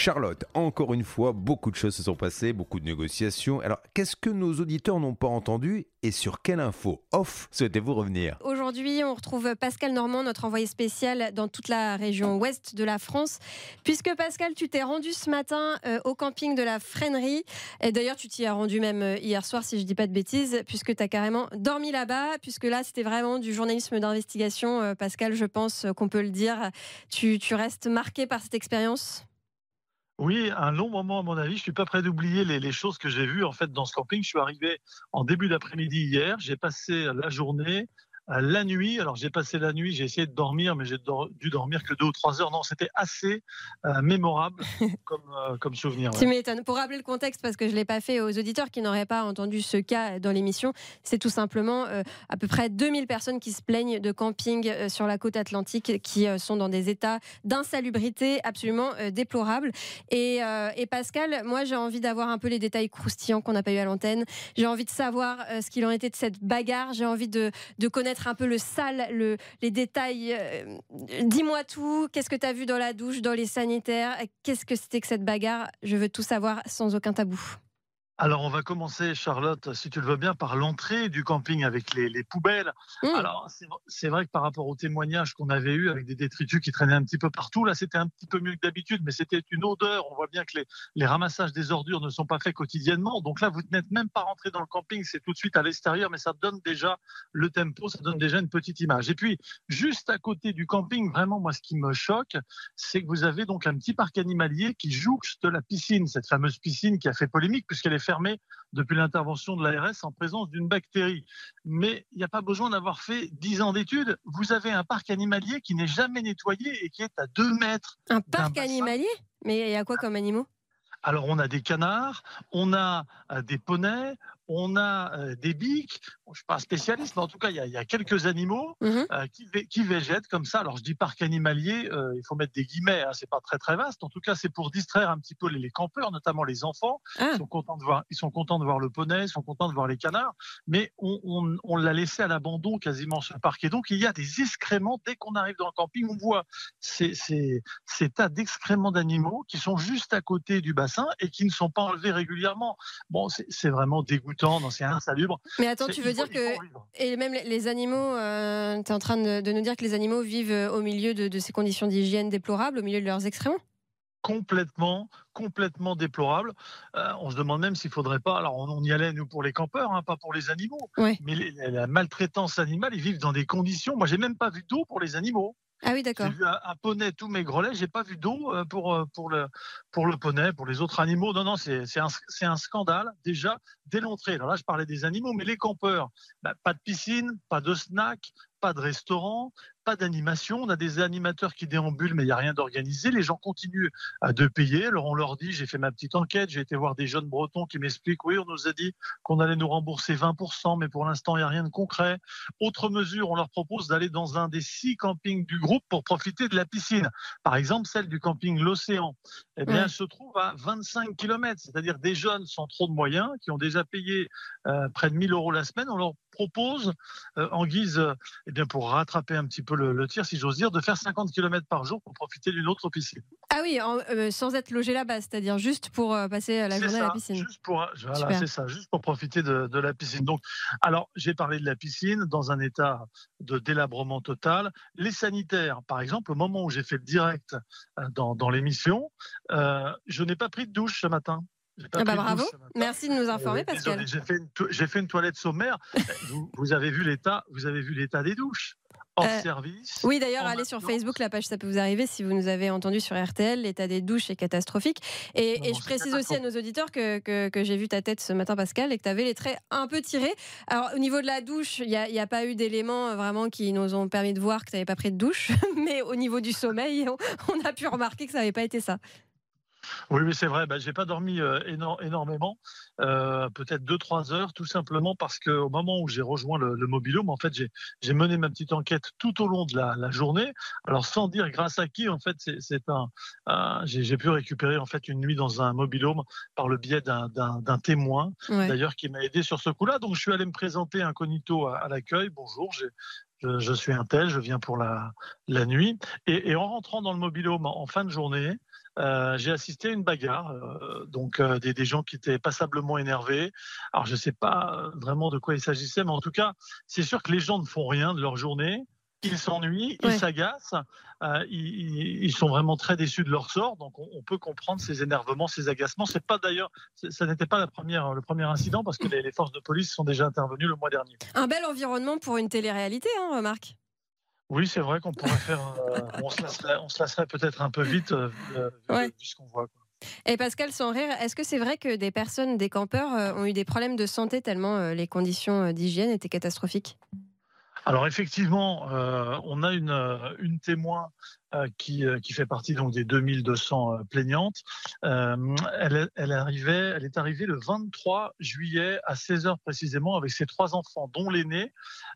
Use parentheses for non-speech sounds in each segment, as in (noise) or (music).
Charlotte, encore une fois, beaucoup de choses se sont passées, beaucoup de négociations. Alors, qu'est-ce que nos auditeurs n'ont pas entendu et sur quelle info off souhaitez-vous revenir? Aujourd'hui, on retrouve Pascal Normand, notre envoyé spécial dans toute la région ouest de la France. Puisque Pascal, tu t'es rendu ce matin euh, au camping de la Freinerie. Et d'ailleurs, tu t'y as rendu même euh, hier soir, si je ne dis pas de bêtises, puisque tu as carrément dormi là-bas. Puisque là, c'était vraiment du journalisme d'investigation. Euh, Pascal, je pense qu'on peut le dire. tu restes marqué par cette expérience? Oui, un long moment à mon avis. Je suis pas prêt d'oublier les, choses que j'ai vues en fait dans ce camping. Je suis arrivé en début d'après-midi hier. J'ai passé la journée la nuit. Alors j'ai passé la nuit, j'ai essayé de dormir, mais j'ai dû dormir que deux ou trois heures. Non, c'était assez euh, mémorable (laughs) comme, euh, comme souvenir. Tu m'étonnes. Pour rappeler le contexte, parce que je ne l'ai pas fait aux auditeurs qui n'auraient pas entendu ce cas dans l'émission, c'est tout simplement euh, à peu près 2000 personnes qui se plaignent de camping sur la côte atlantique, qui sont dans des états d'insalubrité absolument déplorables. Et, et, Pascal, moi j'ai envie d'avoir un peu les détails croustillants qu'on n'a pas eu à l'antenne. J'ai envie de savoir ce qu'il en était de cette bagarre. J'ai envie de, de connaître un peu le sale, le, les détails. Euh, dis-moi tout. Qu'est-ce que tu as vu dans la douche, dans les sanitaires? Qu'est-ce que c'était que cette bagarre? Je veux tout savoir sans aucun tabou. Alors, on va commencer, Charlotte, si tu le veux bien, par l'entrée du camping avec les, poubelles. Mmh. Alors, c'est vrai que par rapport aux témoignages qu'on avait eus avec des détritus qui traînaient un petit peu partout, là, c'était un petit peu mieux que d'habitude, mais c'était une odeur. On voit bien que les, ramassages des ordures ne sont pas faits quotidiennement. Donc là, vous n'êtes même pas rentré dans le camping, c'est tout de suite à l'extérieur, mais ça donne déjà le tempo, ça donne déjà une petite image. Et puis, juste à côté du camping, vraiment, moi, ce qui me choque, c'est que vous avez donc un petit parc animalier qui jouxte la piscine, cette fameuse piscine qui a fait polémique puisqu'elle est depuis l'intervention de l'ARS en présence d'une bactérie. Mais il n'y a pas besoin d'avoir fait 10 ans d'études. Vous avez un parc animalier qui n'est jamais nettoyé et qui est à 2 mètres. Un parc animalier? Mais il y a quoi comme animaux? Alors on a des canards, on a euh, des poneys, on a euh, des biques. je ne suis pas un spécialiste, mais en tout cas, il y a, quelques animaux mhm. euh, qui, végètent comme ça. Alors, je dis parc animalier, euh, il faut mettre des guillemets, hein, c'est pas très très vaste. En tout cas, c'est pour distraire un petit peu les, campeurs, notamment les enfants. Ah. Ils, sont contents de voir, ils sont contents de voir le poney, ils sont contents de voir les canards, mais on, l'a laissé à l'abandon quasiment ce parc. Et donc, il y a des excréments dès qu'on arrive dans le camping. On voit ces, ces, ces tas d'excréments d'animaux qui sont juste à côté du bassin et qui ne sont pas enlevés régulièrement. Bon, c'est vraiment dégoûtant c'est insalubre. Mais attends, tu veux dire que. Et même les animaux, euh, tu es en train de, nous dire que les animaux vivent euh, au milieu de, ces conditions d'hygiène déplorables, au milieu de leurs excréments? Complètement, complètement déplorable. Euh, on se demande même s'il faudrait pas. Alors, on, y allait nous pour les campeurs, hein, pas pour les animaux. Mais la maltraitance animale, ils vivent dans des conditions. Moi, j'ai même pas vu d'eau pour les animaux. Ah oui, d'accord. J'ai vu un, poney tous mes grelets, j'ai pas vu d'eau euh, pour, euh, pour, le, pour le poney, pour les autres animaux. Non, non, c'est un, un scandale déjà dès l'entrée. Alors là, je parlais des animaux, mais les campeurs, bah, pas de piscine, pas de snack, pas de restaurant, pas d'animation. On a des animateurs qui déambulent, mais il n'y a rien d'organisé. Les gens continuent à de payer. Alors on leur dit, j'ai fait ma petite enquête, j'ai été voir des jeunes bretons qui m'expliquent, oui, on nous a dit qu'on allait nous rembourser 20%, mais pour l'instant, il n'y a rien de concret. Autre mesure, on leur propose d'aller dans un des six campings du groupe pour profiter de la piscine. Par exemple, celle du camping L'Océan. Eh bien, elle se trouve à 25 km, c'est-à-dire des jeunes sans trop de moyens, qui ont déjà payé euh, près de 1000 euros la semaine. On leur propose, euh, en guise, euh, eh bien, pour rattraper un petit peu le, tir, si j'ose dire, de faire 50 km par jour pour profiter d'une autre piscine. Ah oui, euh, sans être logé là-bas, c'est-à-dire juste pour passer la journée à la piscine. Juste pour, voilà, c'est ça, juste pour profiter de, de, la piscine. Donc, alors, j'ai parlé de la piscine dans un état de délabrement total. Les sanitaires, par exemple, au moment où j'ai fait le direct dans, dans l'émission, je n'ai pas pris de douche ce matin. Ah bah bravo, merci de nous euh, informer Pascal. J'ai fait, fait, une toilette sommaire. (laughs) vous, avez vu l'état, vous avez vu l'état des douches. Hors euh, service. Oui, d'ailleurs, allez sur Facebook, la page Ça peut vous arriver. Si vous nous avez entendu sur RTL, l'état des douches est catastrophique. Et, je précise aussi à nos auditeurs que, que, j'ai vu ta tête ce matin, Pascal, et que tu avais les traits un peu tirés. Alors, au niveau de la douche, il n'y a, a, pas eu d'éléments euh, vraiment qui nous ont permis de voir que tu n'avais pas pris de douche. (laughs) Mais au niveau du sommeil, on, on a pu remarquer que ça n'avait pas été ça. Oui, oui, c'est vrai. Ben, j'ai pas dormi euh, énormément, euh, peut-être 2-3 heures, tout simplement parce qu'au moment où j'ai rejoint le, le mobilhome, en fait, j'ai mené ma petite enquête tout au long de la, journée. Alors, sans dire grâce à qui, en fait, c'est un, j'ai pu récupérer en fait une nuit dans un mobilhome par le biais d'un témoin, d'ailleurs, qui m'a aidé sur ce coup-là. Donc, je suis allé me présenter incognito à, à l'accueil. Bonjour, je, suis un tel, je viens pour la, la nuit. Et, et, en rentrant dans le mobilhome en fin de journée, euh, j'ai assisté à une bagarre, euh, donc euh, des, des, gens qui étaient passablement énervés. Alors je ne sais pas vraiment de quoi il s'agissait, mais en tout cas, c'est sûr que les gens ne font rien de leur journée. Ils s'ennuient, ils s'agacent, ils, ils, sont vraiment très déçus de leur sort. Donc on, peut comprendre ces énervements, ces agacements. C'est pas d'ailleurs, ça n'était pas la première, le premier incident parce que les, les, forces de police sont déjà intervenues le mois dernier. Un bel environnement pour une télé-réalité, hein, remarque. Oui, c'est vrai qu'on pourrait faire. (laughs) Euh, on se lasserait, peut-être un peu vite euh, vu, ce qu'on voit. Et Pascal, sans rire, est-ce que c'est vrai que des personnes, des campeurs, euh, ont eu des problèmes de santé tellement les conditions d'hygiène étaient catastrophiques? Alors effectivement, on a une, une témoin euh, qui, euh, qui, fait partie donc des 2200 euh, plaignantes. elle, elle, arrivait, elle est arrivée le 23 juillet à 16h précisément avec ses trois enfants, dont l'aîné,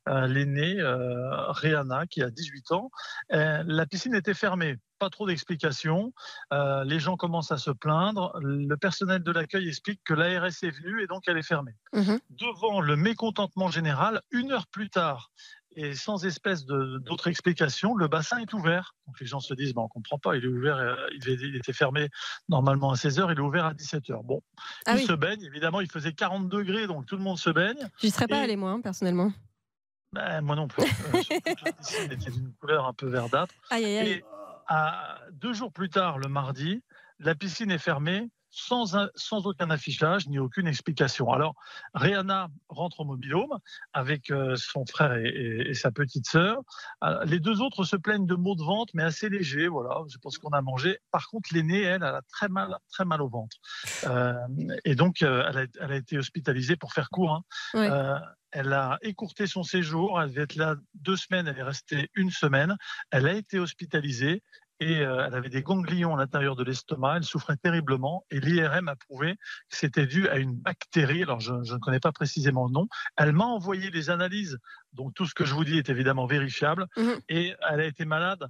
l'aîné Rihanna, qui a 18 ans. la piscine était fermée pas trop d'explications. les gens commencent à se plaindre. Le personnel de l'accueil explique que l'ARS est venu et donc elle est fermée. Mmh Devant le mécontentement général, une heure plus tard, et sans espèce d'autre explication, le bassin est ouvert. Donc les gens se disent, bah, on ne comprend pas, il est ouvert, euh, il était fermé normalement à 16h, il est ouvert à 17h. Bon, ah il se baigne, évidemment, il faisait 40 degrés, donc tout le monde se baigne. Je ne serais pas allé, moi, hein, personnellement. Ben, moi non plus. Euh, était d'une couleur un peu verdâtre. Et à, deux jours plus tard, le mardi, la piscine est fermée sans, sans aucun affichage ni aucune explication. Alors, Rihanna rentre au mobilhome avec euh, son frère et, sa petite sœur. Euh, les deux autres se plaignent de maux de ventre, mais assez légers. Voilà, je pense qu'on a mangé. Par contre, l'aînée, elle, elle a très mal, très mal au ventre. Euh, et donc, elle a, été hospitalisée pour faire court. Hein. Elle a écourté son séjour. Elle devait être là deux semaines. Elle est restée une semaine. Elle a été hospitalisée et euh, elle avait des ganglions à l'intérieur de l'estomac, elle souffrait terriblement et l'IRM a prouvé que c'était dû à une bactérie, alors je, je, ne connais pas précisément le nom, elle m'a envoyé les analyses, donc tout ce que je vous dis est évidemment vérifiable, mmh et elle a été malade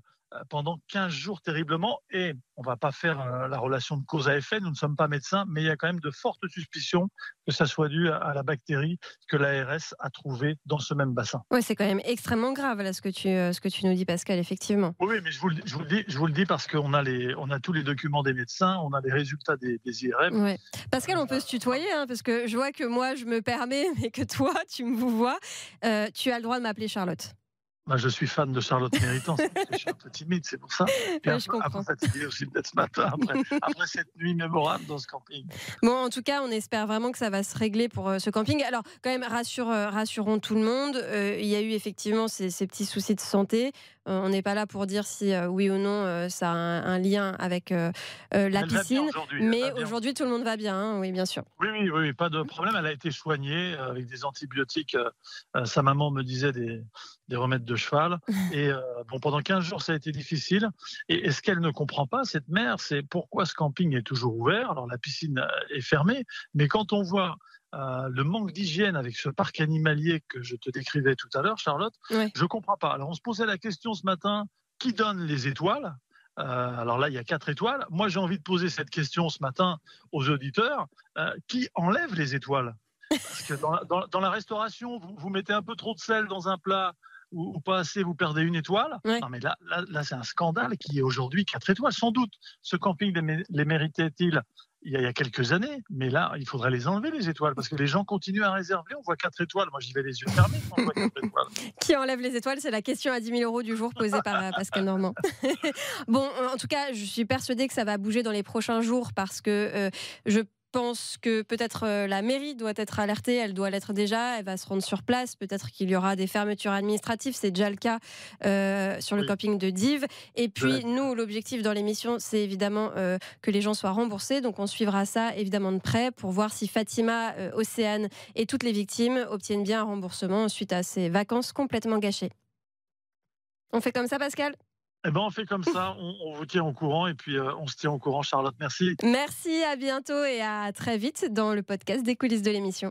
pendant 15 jours terriblement. Et on ne va pas faire euh, la relation de cause à effet, nous ne sommes pas médecins, mais il y a quand même de fortes suspicions que ça soit dû à la bactérie que l'ARS a trouvée dans ce même bassin. Oui, c'est quand même extrêmement grave là, ce, que tu, euh, ce que tu nous dis, Pascal, effectivement. Oui, mais je vous, je vous, le, dis, je vous le dis parce qu'on a, les, on a tous les documents des médecins, on a les résultats des, IRM. Ouais. Pascal, on peut se tutoyer, hein, parce que je vois que moi, je me permets, (laughs) mais que toi, tu me vous vois. tu as le droit de m'appeler Charlotte. Bah, je suis fan de Charlotte Méritant, je suis un peu timide, c'est pour ça. Et un, peu, fatigué aussi peut-être ce matin, après, cette nuit mémorable dans ce camping. Bon, en tout cas, on espère vraiment que ça va se régler pour euh, ce camping. Alors, quand même, rassure, euh, rassurons tout le monde. Euh, il y a eu effectivement ces, petits soucis de santé. On n'est pas là pour dire si oui ou non ça a un, lien avec la piscine. mais aujourd'hui, tout le monde va bien, hein, oui, bien sûr. Oui, oui, oui, pas de problème. Elle a été soignée avec des antibiotiques. sa maman me disait des, des remèdes de cheval. (laughs) Et euh, bon, pendant 15 jours, ça a été difficile. Et, ce qu'elle ne comprend pas, cette mère, c'est pourquoi ce camping est toujours ouvert. Alors la piscine euh, est fermée, mais quand on voit euh, le manque d'hygiène avec ce parc animalier que je te décrivais tout à l'heure, Charlotte, je ne comprends pas. Alors on se posait la question ce matin, qui donne les étoiles? Alors là, il y a quatre étoiles. Moi, j'ai envie de poser cette question ce matin aux auditeurs. qui enlève les étoiles? Parce que dans, la restauration, vous, vous, mettez un peu trop de sel dans un plat, ou, pas assez, vous perdez une étoile. Non, mais là, là, c'est un scandale qui est aujourd'hui 4 étoiles. Sans doute, ce camping les, méritait-il? Il y, a, quelques années, mais là, il faudrait les enlever, les étoiles, parce que (laughs) les gens continuent à réserver. On voit 4 étoiles. Moi, j'y vais les yeux fermés quand on voit 4 étoiles. (laughs) Qui enlève les étoiles C'est la question à 10 000 euros du jour posée par euh, Pascal (laughs) Normand. bon, en tout cas, je suis persuadée que ça va bouger dans les prochains jours parce que euh, je pense que peut-être euh, la mairie doit être alertée, elle doit l'être déjà, elle va se rendre sur place, peut-être qu'il y aura des fermetures administratives, c'est déjà le cas euh, sur le camping de Dives. Et puis nous, l'objectif dans l'émission, c'est évidemment euh, que les gens soient remboursés, donc on suivra ça évidemment de près pour voir si Fatima, Océane et toutes les victimes obtiennent bien un remboursement suite à ces vacances complètement gâchées. On fait comme ça, Pascal? Eh ben, on fait comme ça, on, vous tient au courant et puis on se tient au courant, Charlotte. Merci. Merci, à bientôt et à très vite dans le podcast des coulisses de l'émission.